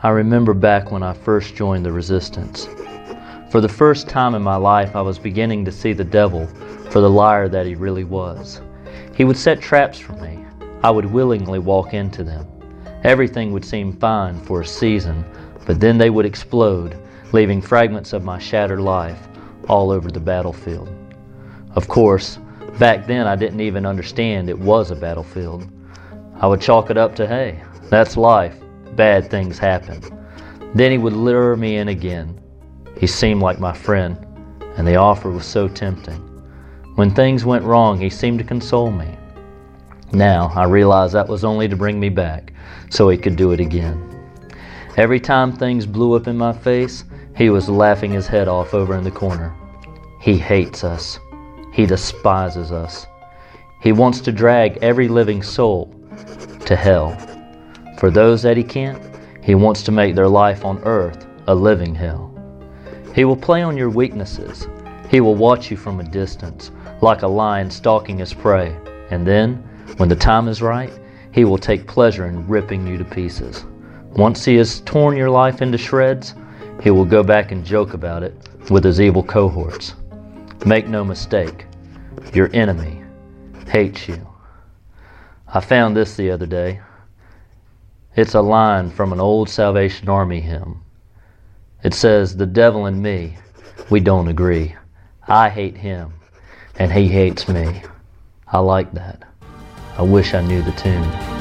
I remember back when I first joined the resistance. For the first time in my life, I was beginning to see the devil for the liar that he really was. He would set traps for me. I would willingly walk into them. Everything would seem fine for a season, but then they would explode, leaving fragments of my shattered life all over the battlefield. Of course, back then I didn't even understand it was a battlefield. I would chalk it up to, hey, that's life bad things happen. Then he would lure me in again. He seemed like my friend, and the offer was so tempting. When things went wrong, he seemed to console me. Now I realize that was only to bring me back so he could do it again. Every time things blew up in my face, he was laughing his head off over in the corner. He hates us. He despises us. He wants to drag every living soul to hell. For those that he can't, he wants to make their life on earth a living hell. He will play on your weaknesses. He will watch you from a distance, like a lion stalking his prey. And then, when the time is right, he will take pleasure in ripping you to pieces. Once he has torn your life into shreds, he will go back and joke about it with his evil cohorts. Make no mistake, your enemy hates you. I found this the other day. It's a line from an old Salvation Army hymn. It says, The devil and me, we don't agree. I hate him, and he hates me. I like that. I wish I knew the tune.